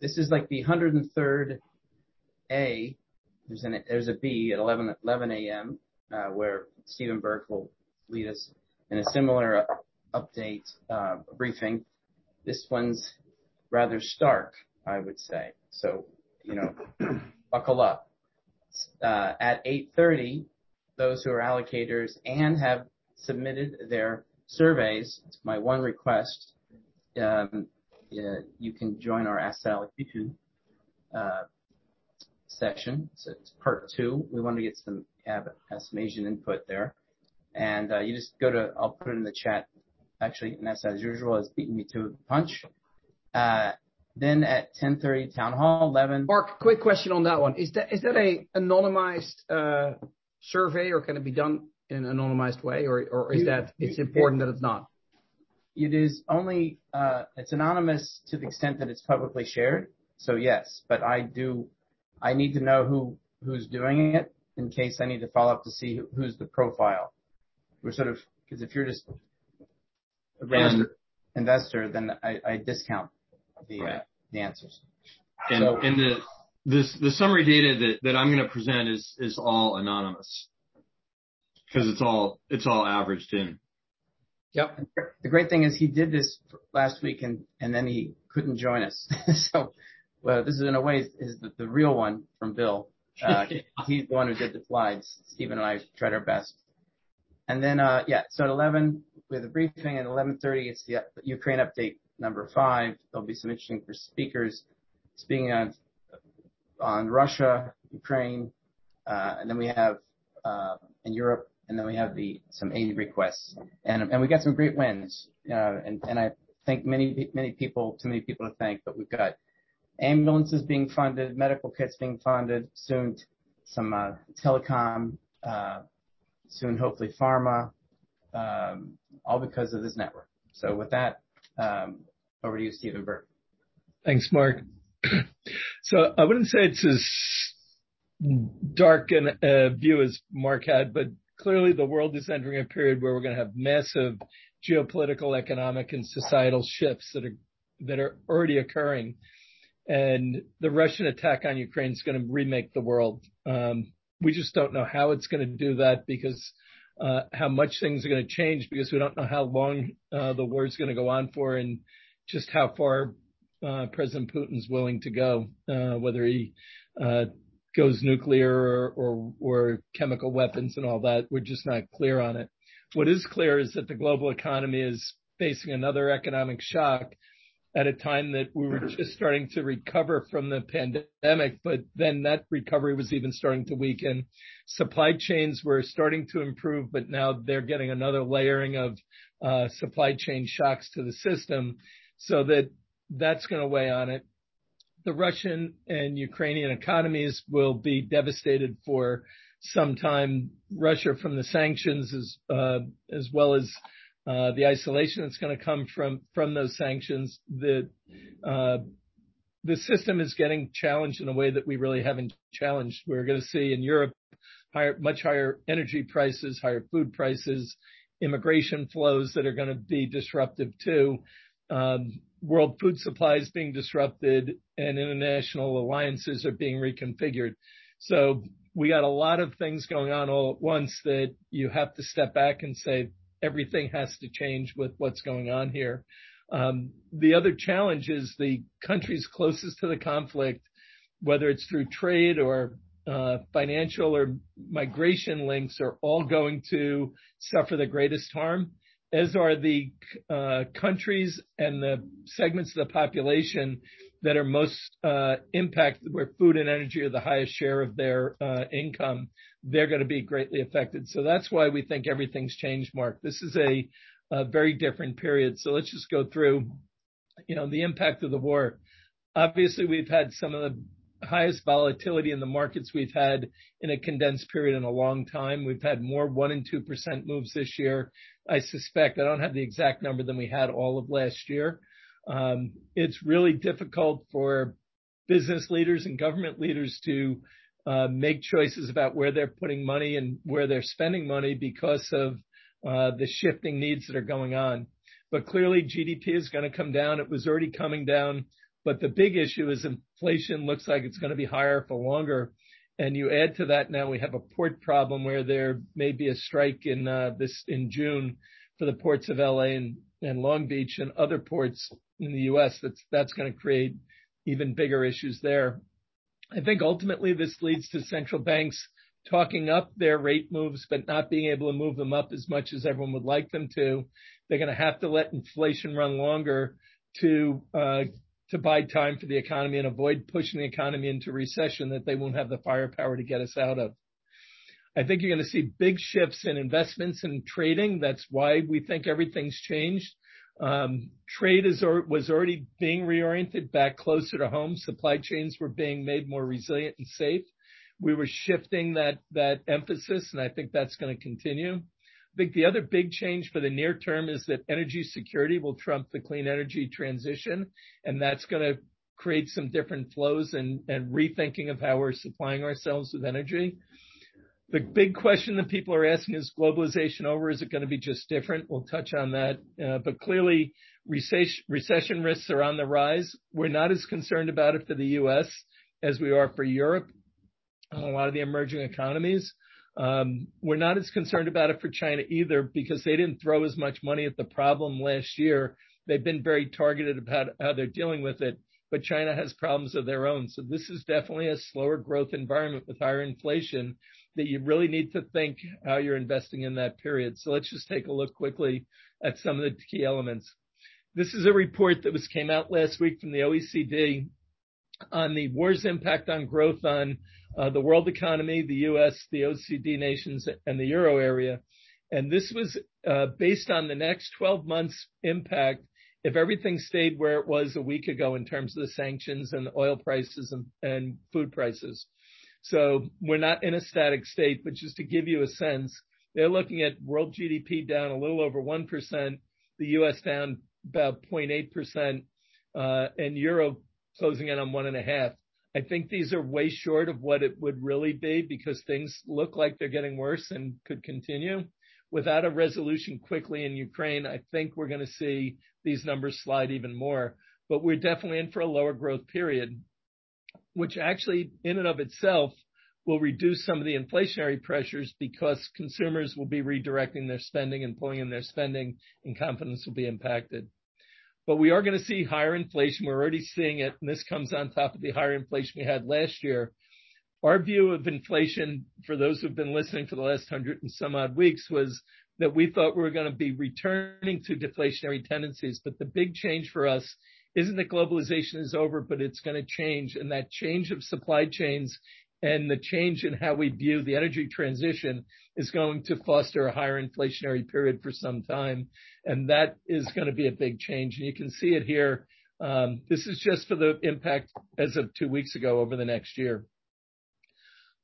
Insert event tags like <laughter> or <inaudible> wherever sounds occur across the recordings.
this is like the 103rd A. There's a B at 11 A.M., uh, where Stephen Burke will lead us in a similar update uh, briefing. This one's rather stark, I would say. So, you know, <clears throat> buckle up. Uh, at 8:30 those who are allocators and have submitted their surveys, it's my one request, um, you can join our Ask Allocation uh, session. So It's part two. We want to get some Asian input there. And uh, you just go to, I'll put it in the chat, actually, Nessa, as usual, has beaten me to the punch. Uh, then at 10:30 town hall. 11. Mark, quick question on that one. Is that is that a anonymized uh, survey, or can it be done in an anonymized way, or is that it's important that it's not? It's only, uh, it's anonymous to the extent that it's publicly shared. So yes. But I do I need to know who who's doing it in case I need to follow up to see who's the profile. We're sort of 'cause if you're just a random investor, then I discount uh, the answers. And and the summary data that I'm going to present is all anonymous because it's all, it's all averaged in. Yep. The great thing is he did this last week, and and then he couldn't join us. <laughs> So well, this, is in a way, is the the real one from Bill. Uh, <laughs> he's the one who did the slides. Stephen and I tried our best. And then, uh, yeah, so at 11 we have the briefing. At 11:30, it's the Ukraine update number five. There'll be some interesting speakers speaking on on Russia, Ukraine, uh, and then we have uh, in Europe, and then we have the some aid requests. And and we got some great wins. Uh and I thank many many people, too many people to thank, but we've got ambulances being funded, medical kits being funded, soon some uh, telecom, uh, soon hopefully pharma, um, all because of this network. So with that, um, over to you, Stephen Burke. Thanks, Mark. <clears throat> So I wouldn't say it's as dark a uh, view as Mark had, but clearly the world is entering a period where we're going to have massive geopolitical, economic, and societal shifts that are that are already occurring. And the Russian attack on Ukraine is going to remake the world. Um, we just don't know how it's going to do that because uh, how much things are going to change because we don't know how long uh, the war is going to go on for and just how far uh, President Putin's willing to go, whether he goes nuclear or chemical weapons and all that. We're just not clear on it. What is clear is that the global economy is facing another economic shock at a time that we were just starting to recover from the pandemic, but then that recovery was even starting to weaken. Supply chains were starting to improve, but now they're getting another layering of uh, supply chain shocks to the system. So that that's going to weigh on it. The Russian and Ukrainian economies will be devastated for some time. Russia from the sanctions uh, as well as uh, the isolation that's going to come from from those sanctions. The uh, the system is getting challenged in a way that we really haven't challenged. We're going to see in Europe much higher energy prices, higher food prices, immigration flows that are going to be disruptive too. Um, world food supply is being disrupted, and international alliances are being reconfigured. So we got a lot of things going on all at once that you have to step back and say everything has to change with what's going on here. Um, the other challenge is the countries closest to the conflict, whether it's through trade or uh, financial or migration links, are all going to suffer the greatest harm, as are the uh, countries and the segments of the population that are most uh, impacted, where food and energy are the highest share of their uh, income. They're going to be greatly affected. So that's why we think everything's changed, Mark. This is a very different period. So let's just go through you know, the impact of the war. Obviously, we've had some of the highest volatility in the markets we've had in a condensed period in a long time. We've had more 1% and 2% moves this year. I suspect, I don't have the exact number, than we had all of last year. Um, it's really difficult for business leaders and government leaders to uh, make choices about where they're putting money and where they're spending money because of uh, the shifting needs that are going on. But clearly, GDP is going to come down. It was already coming down. But the big issue is inflation looks like it's gonna be higher for longer. And you add to that now we have a port problem where there may be a strike in uh this in June for the ports of L.A. and Long Beach and other ports in the U.S. That's that's gonna create even bigger issues there. I think ultimately this leads to central banks talking up their rate moves, but not being able to move them up as much as everyone would like them to. They're gonna have to let inflation run longer to buy time for the economy and avoid pushing the economy into recession that they won't have the firepower to get us out of. I think you're gonna see big shifts in investments and trading. That's why we think everything's changed. Um, trade was already being reoriented back closer to home. Supply chains were being made more resilient and safe. We were shifting that, that emphasis, and I think that's gonna continue. I think the other big change for the near term is that energy security will trump the clean energy transition, and that's gonna create some different flows and rethinking of how we're supplying ourselves with energy. The big question that people are asking, is globalization over? Is it gonna be just different? We'll touch on that. Uh, but clearly recession risks are on the rise. We're not as concerned about it for the U.S. as we are for Europe and a lot of the emerging economies. Um, we're not as concerned about it for China either because they didn't throw as much money at the problem last year. They've been very targeted about how they're dealing with it, but China has problems of their own. So this is definitely a slower growth environment with higher inflation that you really need to think how you're investing in that period. So let's just take a look quickly at some of the key elements. This is a report that was came out last week from the OECD on the war's impact on growth on Uh, the world economy, the U.S., the OECD nations, and the Euro area. And this was uh, based on the next 12 months impact if everything stayed where it was a week ago in terms of the sanctions and oil prices and food prices. So we're not in a static state, but just to give you a sense, they're looking at world GDP down a little over 1%, the U.S. down about 0.8%, uh, and Europe closing in on 1.5%. I think these are way short of what it would really be because things look like they're getting worse and could continue. Without a resolution quickly in Ukraine, I think we're gonna see these numbers slide even more. But we're definitely in for a lower growth period, which actually in and of itself will reduce some of the inflationary pressures because consumers will be redirecting their spending and pulling in their spending and confidence will be impacted. But we are gonna see higher inflation. We're already seeing it, and this comes on top of the higher inflation we had last year. Our view of inflation, for those who've been listening for the last 100 and some odd weeks, was that we thought we were gonna be returning to deflationary tendencies. But the big change for us isn't that globalization is over, but it's gonna change. And that change of supply chains and the change in how we view the energy transition is going to foster a higher inflationary period for some time. And that is gonna be a big change. And you can see it here. Um, this is just for the impact as of two weeks ago over the next year.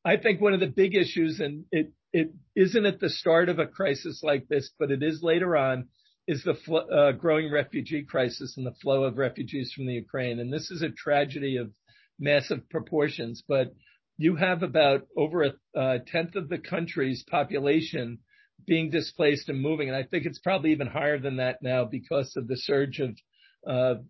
I think one of the big issues, and it it isn't at the start of a crisis like this, but it is later on, is the uh, growing refugee crisis and the flow of refugees from the Ukraine. And this is a tragedy of massive proportions. You have about over a tenth of the country's population being displaced and moving. And I think it's probably even higher than that now because of the surge of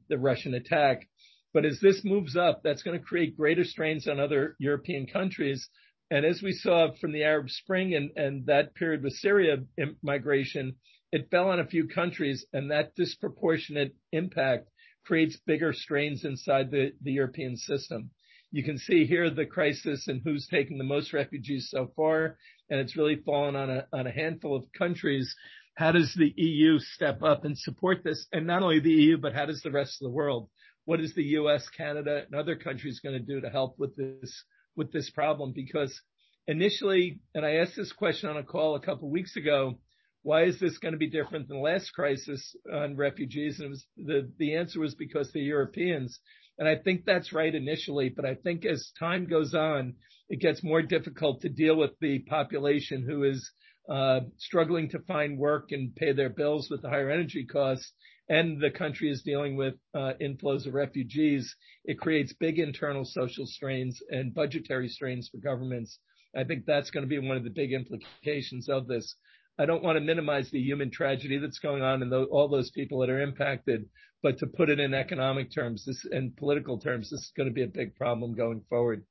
the Russian attack. But as this moves up, that's gonna create greater strains on other European countries. And as we saw from the Arab Spring and that period with Syria migration, it fell on a few countries, and that disproportionate impact creates bigger strains inside the European system. You can see here the crisis and who's taken the most refugees so far, and it's really fallen on a on a handful of countries. How does the EU step up and support this? And not only the EU, but how does the rest of the world? What is the U.S., Canada, and other countries gonna do to help with this with this problem? Because initially, and I asked this question on a call a couple of weeks ago, why is this gonna be different than the last crisis on refugees? And the the answer was because the Europeans. And I think that's right initially, but I think as time goes on, it gets more difficult to deal with the population who is uh, struggling to find work and pay their bills with the higher energy costs, and the country is dealing with uh, inflows of refugees. It creates big internal social strains and budgetary strains for governments. I think that's gonna be one of the big implications of this. I don't want to minimize the human tragedy that's going on and all those people that are impacted, but to put it in economic terms, this and political terms, this is going to be a big problem going forward.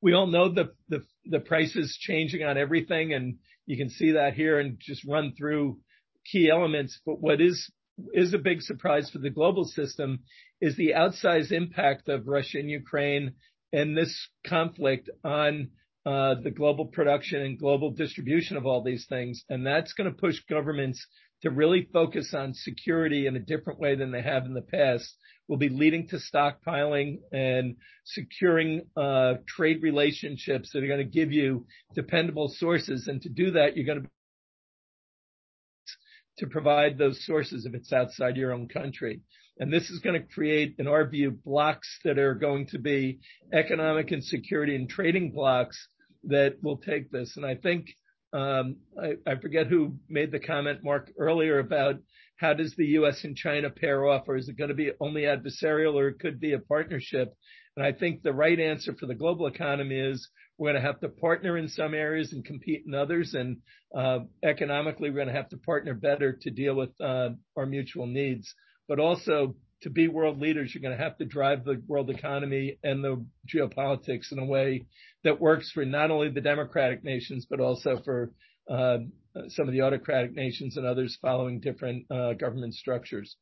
We all know the the the prices changing on everything, and you can see that here and just run through key elements. But what is is a big surprise for the global system is the outsized impact of Russia and Ukraine and this conflict on the global production and global distribution of all these things. And that's going to push governments to really focus on security in a different way than they have in the past will be leading to stockpiling and securing uh, trade relationships that are going to give you dependable sources. And to do that, you're going to to provide those sources if it's outside your own country. And this is going to create, in our view, blocks that are going to be economic and security and trading blocks that will take this. And I think um, I, I, forget who made the comment, Mark, earlier about how does the U.S. and China pair off, or is it going to be only adversarial, or it could be a partnership? And I think the right answer for the global economy is we're going to have to partner in some areas and compete in others, and uh, economically we're going to have to partner better to deal with uh, our mutual needs. But also to be world leaders, you're going to have to drive the world economy and the geopolitics in a way that works for not only the democratic nations, but also for uh, some of the autocratic nations and others following different uh, government structures.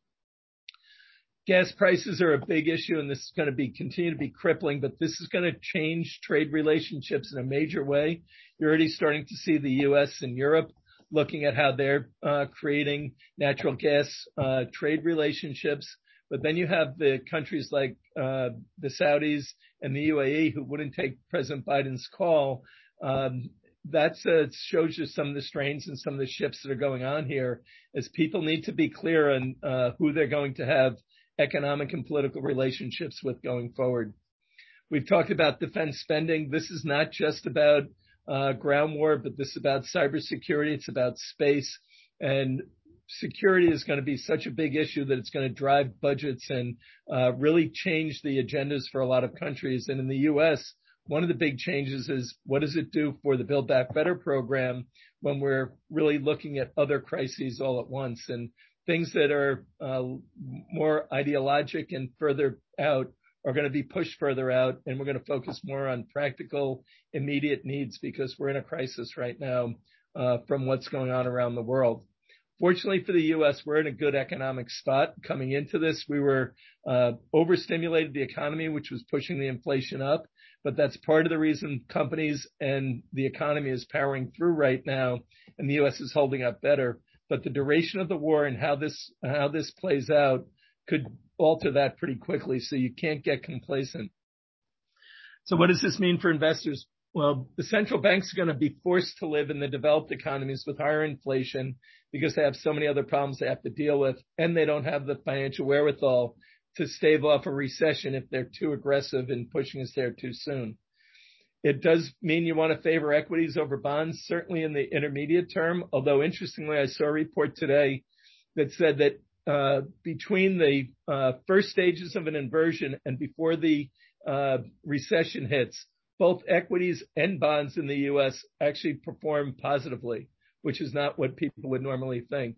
Gas prices are a big issue, and this is going to be continue to be crippling, but this is going to change trade relationships in a major way. You're already starting to see the U.S. and Europe looking at how they're uh, creating natural gas uh, trade relationships. But then you have the countries like uh, the Saudis and the UAE who wouldn't take President Biden's call. Um, that uh, shows you some of the strains and some of the shifts that are going on here as people need to be clear on uh, who they're going to have economic and political relationships with going forward. We've talked about defense spending. This is not just about uh, ground war, but this is about cybersecurity. It's about space. And security is going to be such a big issue that it's going to drive budgets and uh, really change the agendas for a lot of countries. And in the U.S., one of the big changes is what does it do for the Build Back Better program when we're really looking at other crises all at once and things that are uh, more ideologic and further out are going to be pushed further out, and we're going to focus more on practical, immediate needs because we're in a crisis right now uh, from what's going on around the world. Fortunately for the U.S., we're in a good economic spot coming into this. We were uh, overstimulated the economy, which was pushing the inflation up, but that's part of the reason companies and the economy is powering through right now, and the U.S. is holding up better. But the duration of the war and how this how this plays out could alter that pretty quickly, so you can't get complacent. So what does this mean for investors? Well, the central banks are going to be forced to live in the developed economies with higher inflation because they have so many other problems they have to deal with, and they don't have the financial wherewithal to stave off a recession if they're too aggressive in pushing us there too soon. It does mean you want to favor equities over bonds, certainly in the intermediate term. Although interestingly, I saw a report today that said that uh, between the uh, first stages of an inversion and before the uh, recession hits, both equities and bonds in the U.S. actually perform positively, which is not what people would normally think.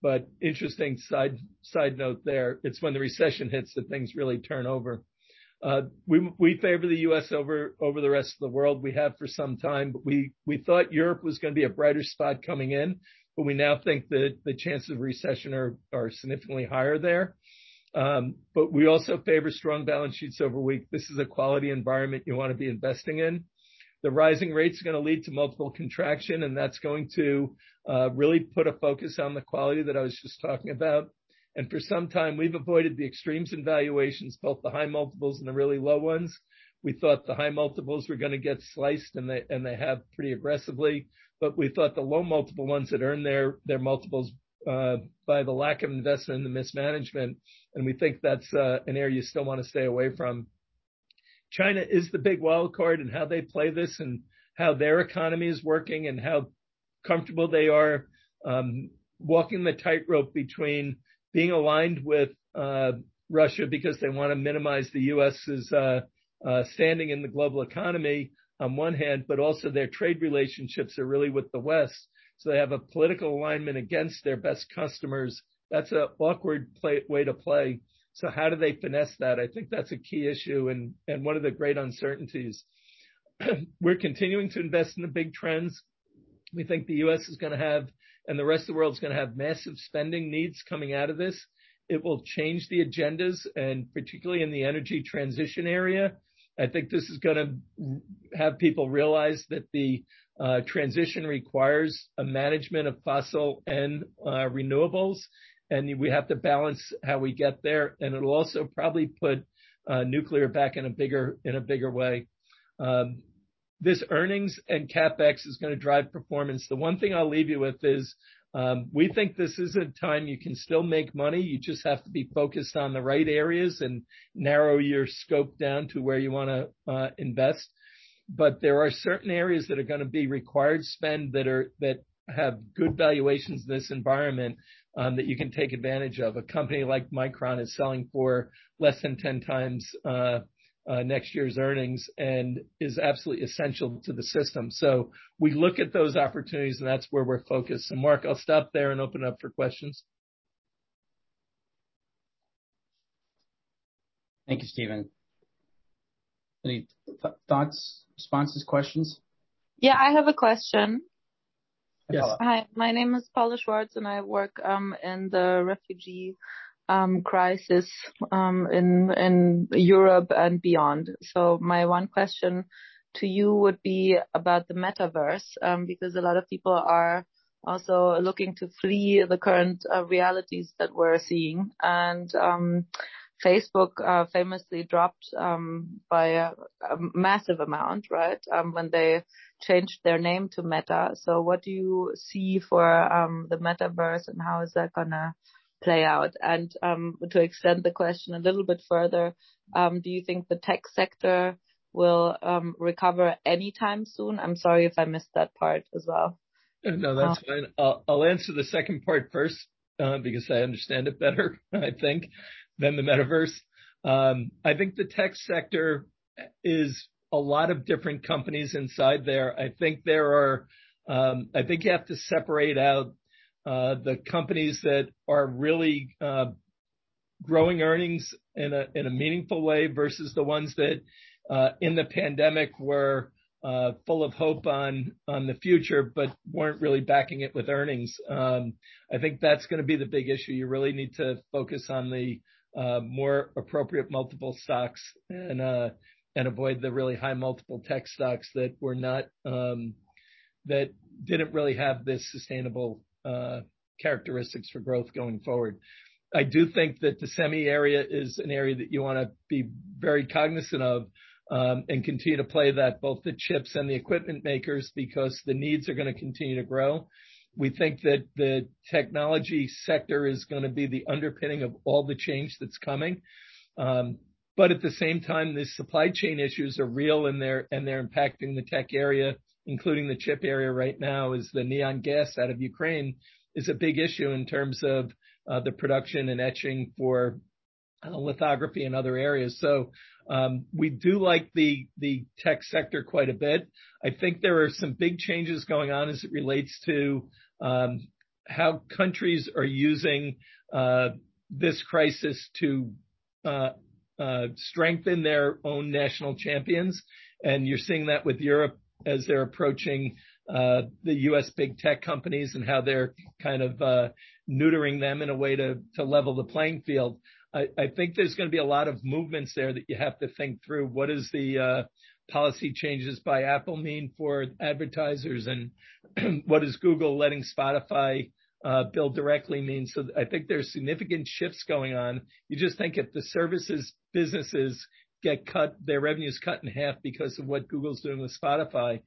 But interesting side side note there. It's when the recession hits that things really turn over. Uh, we we favor the U.S. over over the rest of the world. We have for some time, but we we thought Europe was going to be a brighter spot coming in, but we now think that the chances of recession are are significantly higher there. Um, but we also favor strong balance sheets over weak. This is a quality environment you want to be investing in. The rising rates are going to lead to multiple contraction, and that's going to uh, really put a focus on the quality that I was just talking about. And for some time, we've avoided the extremes in valuations, both the high multiples and the really low ones. We thought the high multiples were going to get sliced, and they and they have pretty aggressively. But we thought the low multiple ones that earn their their multiples uh, by the lack of investment and the mismanagement. And we think that's uh, an area you still want to stay away from. China is the big wild card and how they play this and how their economy is working and how comfortable they are um, walking the tightrope between being aligned with uh, Russia because they want to minimize the U.S.'s standing in the global economy on one hand, but also their trade relationships are really with the West. So they have a political alignment against their best customers. That's an awkward way to play. So how do they finesse that? I think that's a key issue and one of the great uncertainties. <clears throat> We're continuing to invest in the big trends. We think the U.S. is gonna have, and the rest of the world is gonna have massive spending needs coming out of this. It will change the agendas, and particularly in the energy transition area. I think this is gonna have people realize that the Uh, transition requires a management of fossil and uh, renewables, and we have to balance how we get there. And it'll also probably put uh, nuclear back in a bigger in a bigger way. Um, this earnings and CapEx is gonna drive performance. The one thing I'll leave you with is, um, we think this is a time you can still make money. You just have to be focused on the right areas and narrow your scope down to where you wanna invest. But there are certain areas that are gonna be required spend that are that have good valuations in this environment, um, that you can take advantage of. A company like Micron is selling for less than 10x uh, uh, next year's earnings and is absolutely essential to the system. So we look at those opportunities, and that's where we're focused. So, Mark, I'll stop there and open up for questions. Thank you, Stephen. Any thoughts, responses, questions? Yeah, I have a question. Yes. Hi, my name is Paula Schwartz, and I work um, in the refugee um, crisis um, in in Europe and beyond. So my one question to you would be about the Metaverse, because a lot of people are also looking to flee the current uh, realities that we're seeing. Facebook uh, famously dropped um, by a massive amount, right, um, when they changed their name to Meta. So what do you see for um, the Metaverse, and how is that gonna play out? And um, to extend the question a little bit further, do you think the tech sector will recover anytime soon? I'm sorry if I missed that part as well. Uh, no, that's fine. I'll answer the second part first, uh, because I understand it better, <laughs> I think, than the Metaverse. Um, I think the tech sector is a lot of different companies inside there. I think there are, um, I think you have to separate out uh, the companies that are really uh, growing earnings in a in a meaningful way versus the ones that uh, in the pandemic were full of hope on the future, but weren't really backing it with earnings. Um, I think that's gonna be the big issue. You really need to focus on the more appropriate multiple stocks and uh, and avoid the really high multiple tech stocks that were not um, that didn't really have the sustainable characteristics for growth going forward. I do think that the semi area is an area that you wanna be very cognizant of, and continue to play that, both the chips and the equipment makers, because the needs are gonna continue to grow. We think that the technology sector is gonna be the underpinning of all the change that's coming. Um but at the same time, the supply chain issues are real, and they're impacting the tech area, including the chip area right now, as the neon gas out of Ukraine is a big issue in terms of the production and etching for Uh, lithography and other areas. So um, we do like the the tech sector quite a bit. I think there are some big changes going on as it relates to um, how countries are using uh, this crisis to uh, strengthen their own national champions. And you're seeing that with Europe as they're approaching the U.S. big tech companies and how they're kind of neutering them in a way to to level the playing field. I think there's gonna be a lot of movements there that you have to think through. What does the uh, policy changes by Apple mean for advertisers, and <clears throat> what does Google letting Spotify uh, bill directly mean? So I think there's significant shifts going on. You just think if the services businesses get cut, their revenues cut in half because of what Google's doing with Spotify,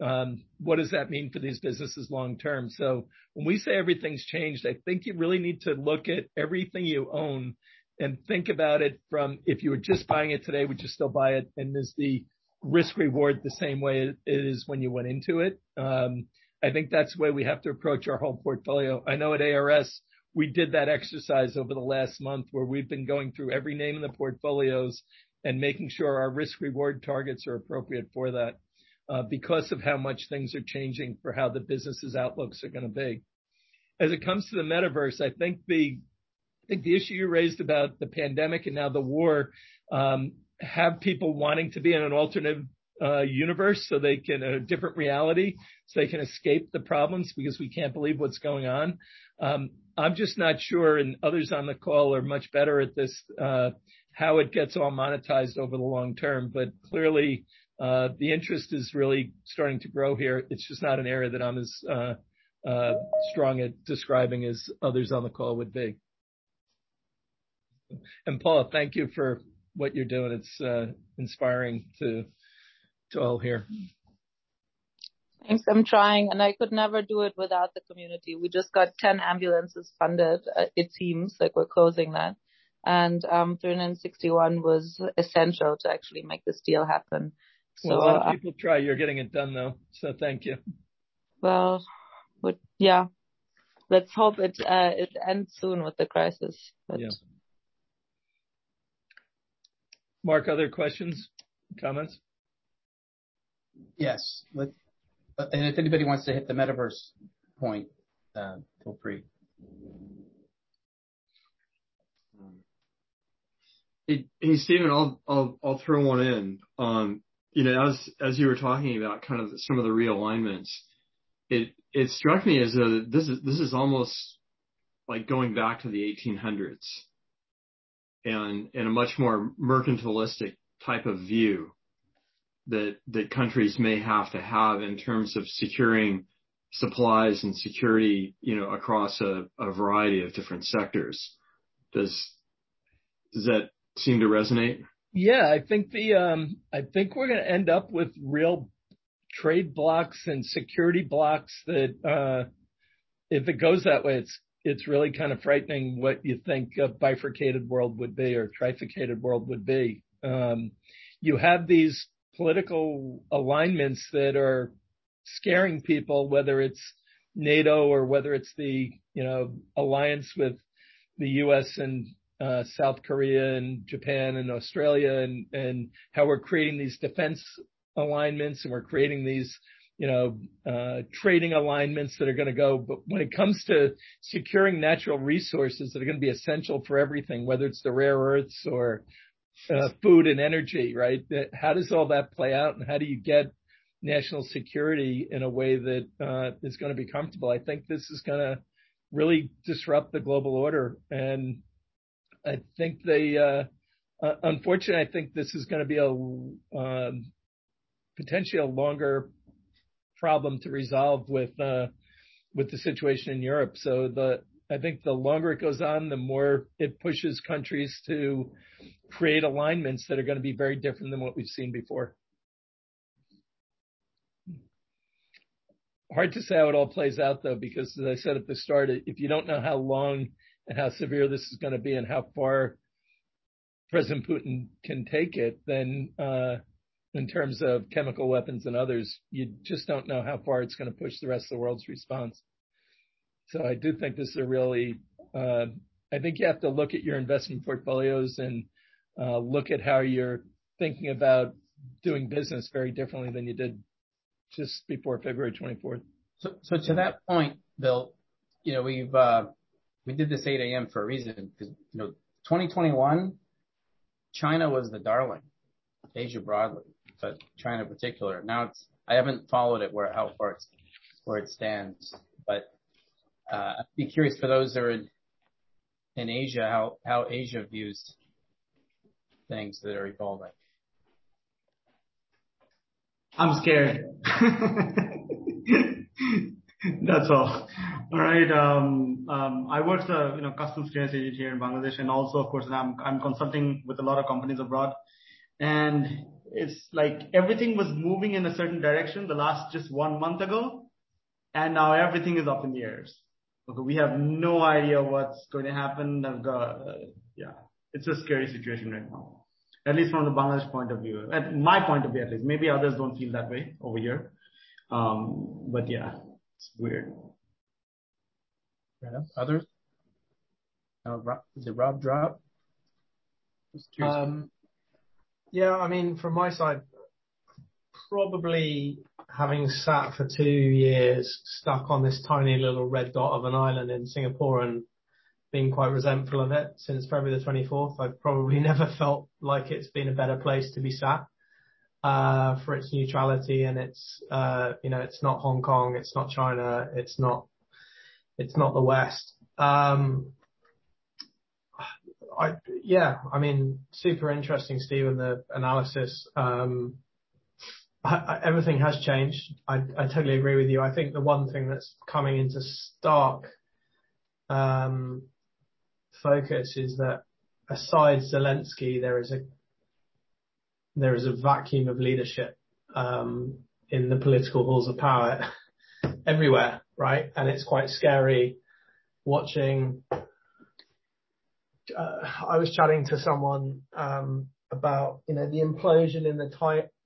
um, what does that mean for these businesses long term? So when we say everything's changed, I think you really need to look at everything you own and think about it from if you were just buying it today, would you still buy it? And is the risk reward the same way it is when you went into it? Um, I think that's the way we have to approach our whole portfolio. I know at ARS, we did that exercise over the last month, where we've been going through every name in the portfolios and making sure our risk reward targets are appropriate for that. Uh, because of how much things are changing for how the business's outlooks are gonna be. As it comes to the metaverse, I think the issue you raised about the pandemic and now the war um, have people wanting to be in an alternate uh, universe so they can a different reality, so they can escape the problems because we can't believe what's going on. Um, I'm just not sure, and others on the call are much better at this, uh, how it gets all monetized over the long term. But clearly, uh, the interest is really starting to grow here. It's just not an area that I'm as strong at describing as others on the call would be. Paula, thank you for what you're doing. It's uh, inspiring to to all here. Thanks. I'm trying, and I could never do it without the community. We just got 10 ambulances funded. Uh, it seems like we're closing that. and um, 361 was essential to actually make this deal happen. Well, a lot of uh, people try. You're getting it done, though, so thank you. Well, yeah. Let's hope it ends soon with the crisis. Yeah. Mark, other questions, comments? Yes. Uh, and if anybody wants to hit the metaverse point, uh, feel free. Hey, Stephen, I'll throw one in. Um, you know, as you were talking about kind of some of the realignments, it struck me as though this is almost like going back to the 1800s and a much more mercantilistic type of view that that countries may have to have in terms of securing supplies and security, you know, across a variety of different sectors. Does that seem to resonate? Yeah. I think the um, I think we're gonna end up with real trade blocks and security blocks that, if it goes that way, it's really kind of frightening what you think a bifurcated world would be or trifurcated world would be. Um, you have these political alignments that are scaring people, whether it's NATO or whether it's the, you know, alliance with the U.S. and uh, South Korea and Japan and Australia and how we're creating these defense alignments and we're creating these, you know, uh, trading alignments that are gonna go. But when it comes to securing natural resources that are gonna be essential for everything, whether it's the rare earths or uh, food and energy, right? How does all that play out, and how do you get national security in a way that uh, is gonna be comfortable? I think this is gonna really disrupt the global order. And I think they. unfortunately, I think this is gonna be a um, potentially a longer problem to resolve with uh, with the situation in Europe. So the I think the longer it goes on, the more it pushes countries to create alignments that are gonna be very different than what we've seen before. Hard to say how it all plays out, though, because as I said at the start, if you don't know how long and how severe this is gonna be and how far President Putin can take it, then uh, in terms of chemical weapons and others, you just don't know how far it's gonna push the rest of the world's response. So I do think this is a really. Uh, I think you have to look at your investment portfolios and uh, look at how you're thinking about doing business very differently than you did just before February 24th. So To that point, Bill, you know, we've—we uh, did this 8 A.M. for a reason, 'cause, you know, 2021, China was the darling, Asia broadly, but China in particular. Now it's I haven't followed it, where how far it's where it stands. But uh, I'd be curious for those that are in Asia, how how Asia views things that are evolving. I'm scared. That's all. All right. Um, um, I work as, uh, you know, customs clearance agent here in Bangladesh, and also, of course, I'm I'm consulting with a lot of companies abroad. It's like everything was moving in a certain direction the last just one month ago, and now everything is up in the air. Okay, we have no idea what's going to happen. Uh, yeah, it's a scary situation right now, at least from the Bangladesh point of view. At my point of view, at least. Maybe others don't feel that way over here. Um but yeah, it's weird. Fair enough. Others? Uh, did Rob drop? Just curious. Um, Yeah, I mean, from my side, probably having sat for two years stuck on this tiny little red dot of an island in Singapore and being quite resentful of it since February the 24th. I've probably <laughs> never felt like it's been a better place to be sat uh, for its neutrality and it's uh, you know it's not Hong Kong, it's not China, it's not it's not the West. Um, yeah, I mean super interesting, Stephen, the analysis. Um, everything has changed. I, totally agree with you. I think the one thing that's coming into stark um, focus is that aside Zelensky, there is a vacuum of leadership um, in the political halls of power <laughs> everywhere, right? And it's quite scary watching. Uh, I was chatting to someone um, about you know the implosion in the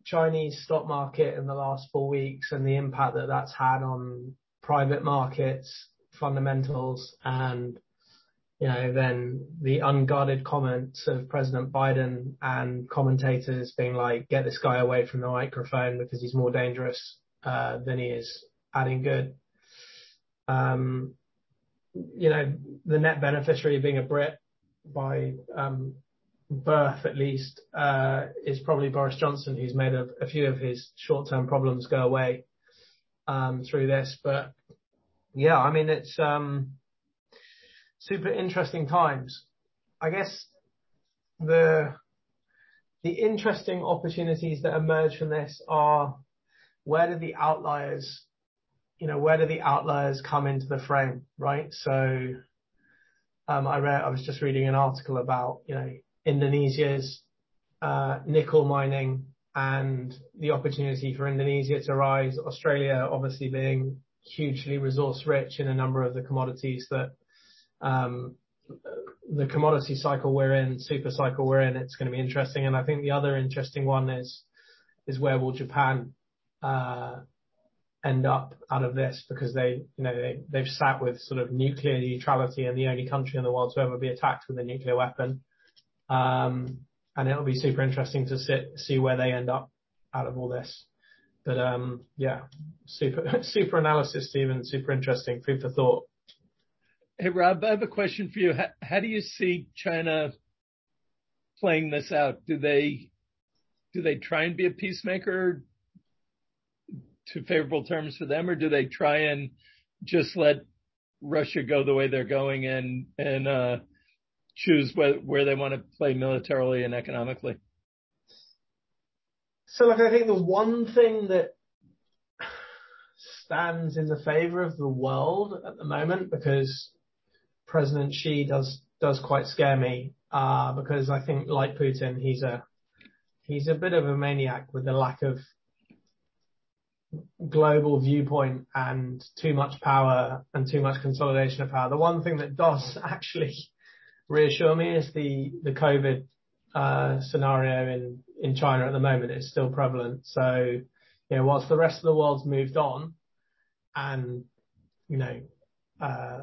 Chinese stock market in the last four weeks and the impact that that's had on private markets fundamentals and you know, then the unguarded comments of President Biden and commentators being like, get this guy away from the microphone because he's more dangerous uh, than he is adding good. Um, you know, the net beneficiary being a Brit by um, birth at least uh, is probably Boris Johnson, who's made a, few of his short-term problems go away um, through this. But yeah, I mean, it's um, super interesting times. I guess the the interesting opportunities that emerge from this are where do the outliers, you know, where do the outliers come into the frame, right? Um, I read, I was just reading an article about, you know, Indonesia's uh, nickel mining and the opportunity for Indonesia to rise. Australia obviously being hugely resource rich in a number of the commodities that um, the commodity cycle we're in, super cycle we're in, it's gonna be interesting. And I think the other interesting one is is where will Japan uh, end up out of this? Because they, you know, they've sat with sort of nuclear neutrality and the only country in the world to ever be attacked with a nuclear weapon. Um, and it'll be super interesting to sit, see where they end up out of all this. But Yeah, super <laughs> super analysis, Stephen. Super interesting. Food for thought. Hey, Rob, I have a question for you. How do you see China playing this out? Do they do they try and be a peacemaker to favorable terms for them, or do they try and just let Russia go the way they're going and and uh, choose where they wanna play militarily and economically? So, like, I think the one thing that stands in the favor of the world at the moment, because President Xi does does quite scare me uh, because I think, like Putin, he's a he's a bit of a maniac with the lack of global viewpoint and too much power and too much consolidation of power. The one thing that does <laughs> actually reassure me is the the COVID uh, scenario in in China at the moment is still prevalent. So, you know, whilst the rest of the world's moved on and, you know, uh,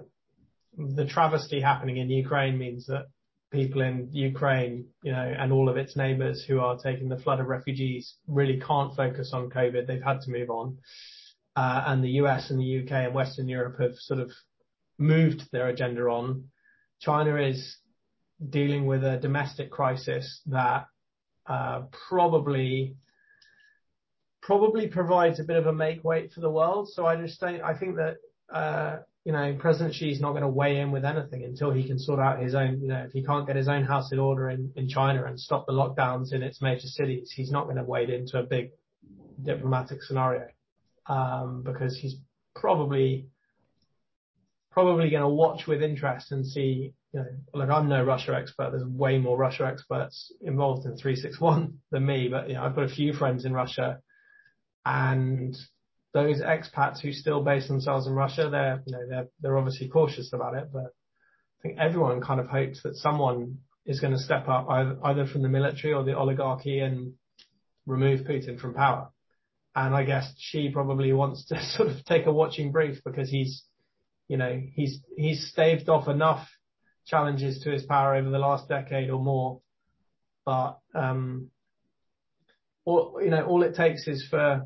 the travesty happening in Ukraine means that people in Ukraine, you know, and all of its neighbors who are taking the flood of refugees really can't focus on COVID. They've had to move on. Uh, and the US and the UK and Western Europe have sort of moved their agenda on. China is dealing with a domestic crisis that uh, probably probably provides a bit of a make weight for the world. So I just don't. I think that uh, you know, President Xi is not going to weigh in with anything until he can sort out his own, you know, if he can't get his own house in order in, in China and stop the lockdowns in its major cities, he's not going to wade into a big diplomatic scenario. Um, because he's probably, probably going to watch with interest and see, you know, like I'm no Russia expert. There's way more Russia experts involved in 361 than me, but you know, I've got a few friends in Russia and those expats who still base themselves in Russia, they're, you know, they're, they're obviously cautious about it, but I think everyone kind of hopes that someone is going to step up either, either from the military or the oligarchy and remove Putin from power. And I guess Xi probably wants to <laughs> sort of take a watching brief because he's, you know, he's, he's staved off enough challenges to his power over the last decade or more. But, um, or, you know, all it takes is for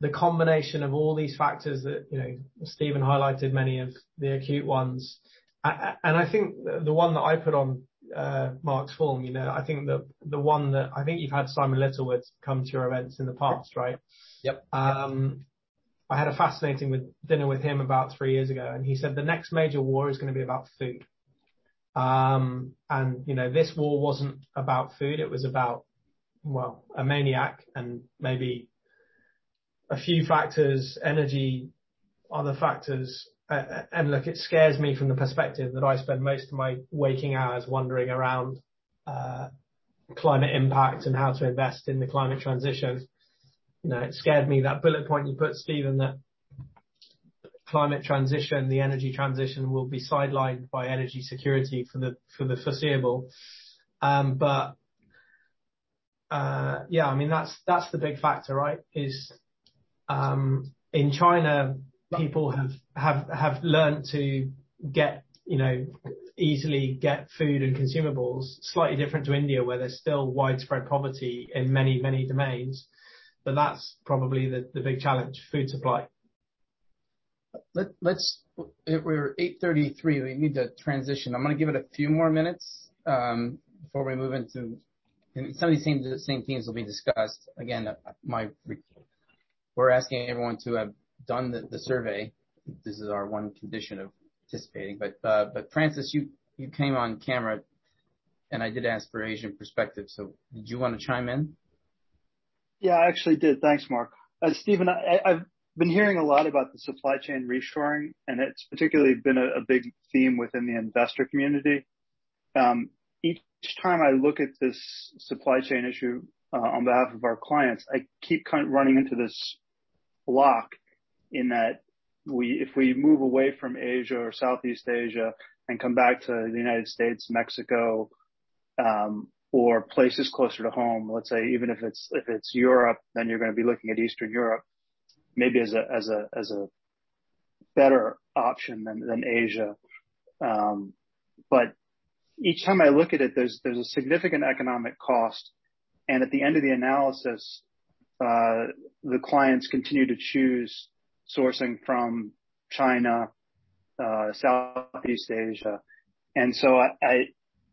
the combination of all these factors that, you know, Stephen highlighted many of the acute ones. And I think the one that I put on Mark's form, you know, I think the one that I think you've had Simon Littlewood come to your events in the past, right? Yep. I had a fascinating dinner with him about three years ago, and he said the next major war is gonna be about food. Um and you know, this war wasn't about food, it was about, well, a maniac and maybe a few factors, energy, other factors. And look, it scares me from the perspective that I spend most of my waking hours wandering around uh, climate impact and how to invest in the climate transition. You know, it scared me, that bullet point you put, Stephen, that climate transition, the energy transition will be sidelined by energy security for the for the foreseeable. Um, but uh, yeah, I mean, that's that's the big factor, right? Um, in China, people have have, have learned to get, you know, easily get food and consumables, slightly different to India, where there's still widespread poverty in many many domains. But that's probably the big challenge, food supply. Let's, we're 8:33 We need to transition. I'm gonna give it a few more minutes um, before we move into some of these same same themes will be discussed. Again, uh, we're asking everyone to have done the survey. This is our one condition of participating. But uh but Francis, you came on camera, and I did ask for Asian perspective, so did you wanna chime in? Yeah, I actually did. Thanks, Mark. Uh, Stephen, I've been hearing a lot about the supply chain reshoring, and it's particularly been a big theme within the investor community. Um, each time I look at this supply chain issue, uh, on behalf of our clients, I keep running into this block in that we if we move away from Asia or Southeast Asia and come back to the United States, Mexico, or places closer to home, let's say even if it's if it's Europe, then you're gonna be looking at Eastern Europe maybe as a as a as a better option than Asia. Um but each time I look at it, there's there's a significant economic cost, and at the end of the analysis, the clients continue to choose sourcing from China, uh Southeast Asia. And so I,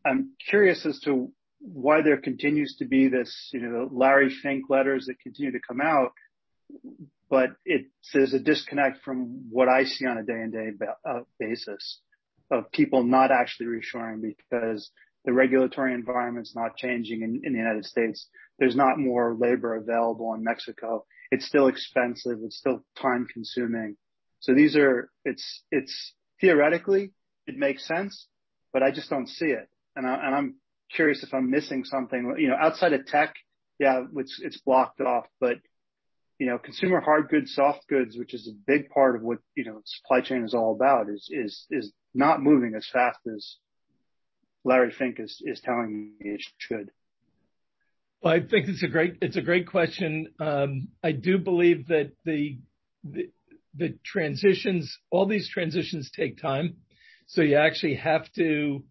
I'm curious as to why there continues to be this, you know, Larry Fink letters that continue to come out, but it says a disconnect from what I see on a day-to-day basis of people not actually reshoring because the regulatory environment's not changing in the United States. There's not more labor available in Mexico. It's still expensive. It's still time-consuming. So these are. It's it's theoretically, it makes sense, but I just don't see it. And I'm curious if I'm missing something. You know, outside of tech, yeah, it's blocked off. But you know, consumer hard goods, soft goods, which is a big part of what, you know, supply chain is all about, is is is not moving as fast as Larry Fink is telling me it should. Well, I think it's a great it's a great question. Um, I do believe that the the transitions, all these transitions take time. So you actually have to,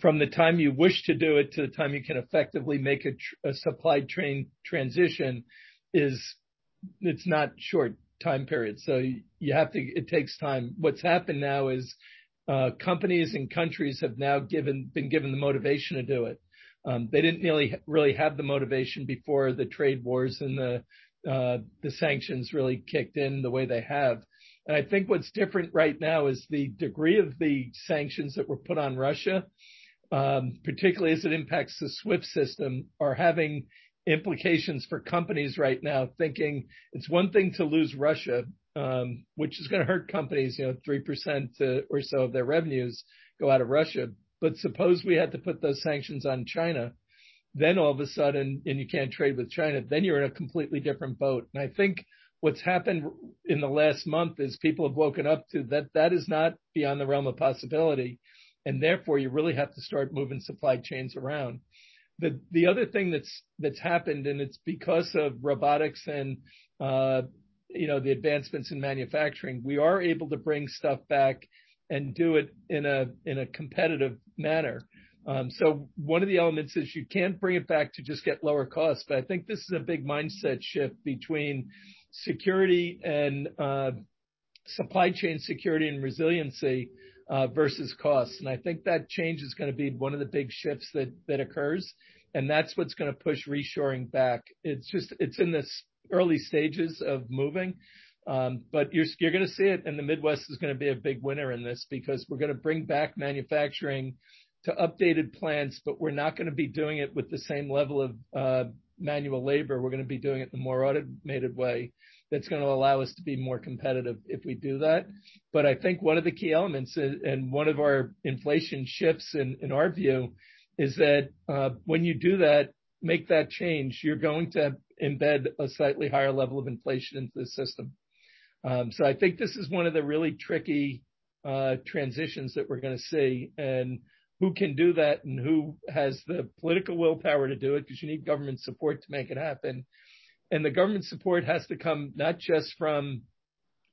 from the time you wish to do it to the time you can effectively make a supply chain transition, is it's not short time period. So you have to. It takes time. What's happened now is, uh, companies and countries have now given been given the motivation to do it. They didn't really really have the motivation before the trade wars and the uh, the sanctions really kicked in the way they have. And I think what's different right now is the degree of the sanctions that were put on Russia, um, particularly as it impacts the SWIFT system, are having implications for companies right now, thinking it's one thing to lose Russia, um, which is gonna hurt companies, you know, 3% or so of their revenues go out of Russia. But suppose we had to put those sanctions on China, then all of a sudden, and you can't trade with China, then you're in a completely different boat. And I think what's happened in the last month is people have woken up to that that is not beyond the realm of possibility, and therefore, you really have to start moving supply chains around. The the other thing that's that's happened, and it's because of robotics and, uh, you know, the advancements in manufacturing, we are able to bring stuff back and do it in a in a competitive manner. So one of the elements is you can't bring it back to just get lower costs, but I think this is a big mindset shift between security and uh, supply chain security and resiliency uh, versus costs. And I think that change is gonna be one of the big shifts that occurs, and that's what's gonna push reshoring back. It's just it's in this early stages of moving, Um, but you're gonna see it, and the Midwest is gonna be a big winner in this because we're gonna bring back manufacturing to updated plants, but we're not gonna be doing it with the same level of uh, manual labor. We're gonna be doing it in a more automated way that's gonna allow us to be more competitive if we do that. But I think one of the key elements uh, and one of our inflation shifts in our view is that uh, when you do that, make that change, you're going to embed a slightly higher level of inflation into the system. Um, I think this is one of the really tricky uh, transitions that we're gonna see. And who can do that and who has the political willpower to do it, because you need government support to make it happen. And the government support has to come not just from,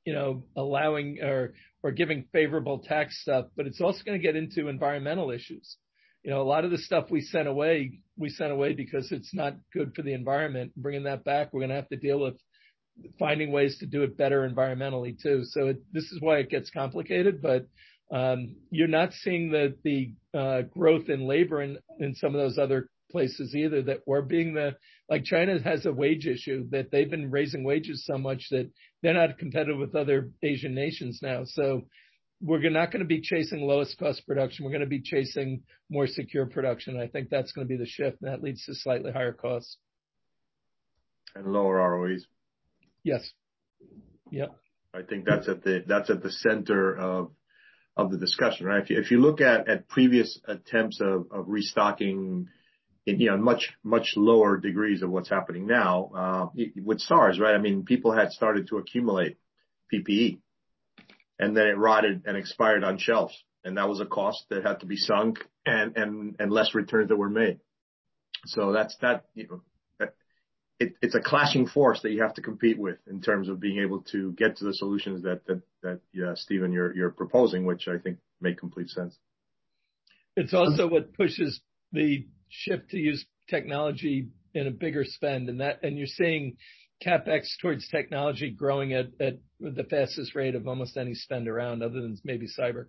you know, allowing or or giving favorable tax stuff, but it's also gonna get into environmental issues. You know, a lot of the stuff we sent away, we sent away because it's not good for the environment. Bringing that back, we're gonna have to deal with finding ways to do it better environmentally too. So it, this is why it gets complicated, but um, you're not seeing the the uh, growth in labor in some of those other places either. That were being the like China has a wage issue, that they've been raising wages so much that they're not competitive with other Asian nations now. So we're not gonna be chasing lowest cost production. We're gonna be chasing more secure production. I think that's gonna be the shift, and that leads to slightly higher costs. And lower ROEs. Yes. Yep. I think that's at the center of the discussion, right? If you look at previous attempts of restocking in, you know, much lower degrees of what's happening now, uh, with SARS, right? I mean, people had started to accumulate PPE, and then it rotted and expired on shelves, and that was a cost that had to be sunk and less returns that were made. So that's, know, it's a clashing force that you have to compete with in terms of being able to get to the solutions that, that that yeah, Stephen, you're you're proposing, which I think make complete sense. It's also what pushes the shift to use technology in a bigger spend, and that and you're seeing CapEx towards technology growing at at the fastest rate of almost any spend around other than maybe cyber.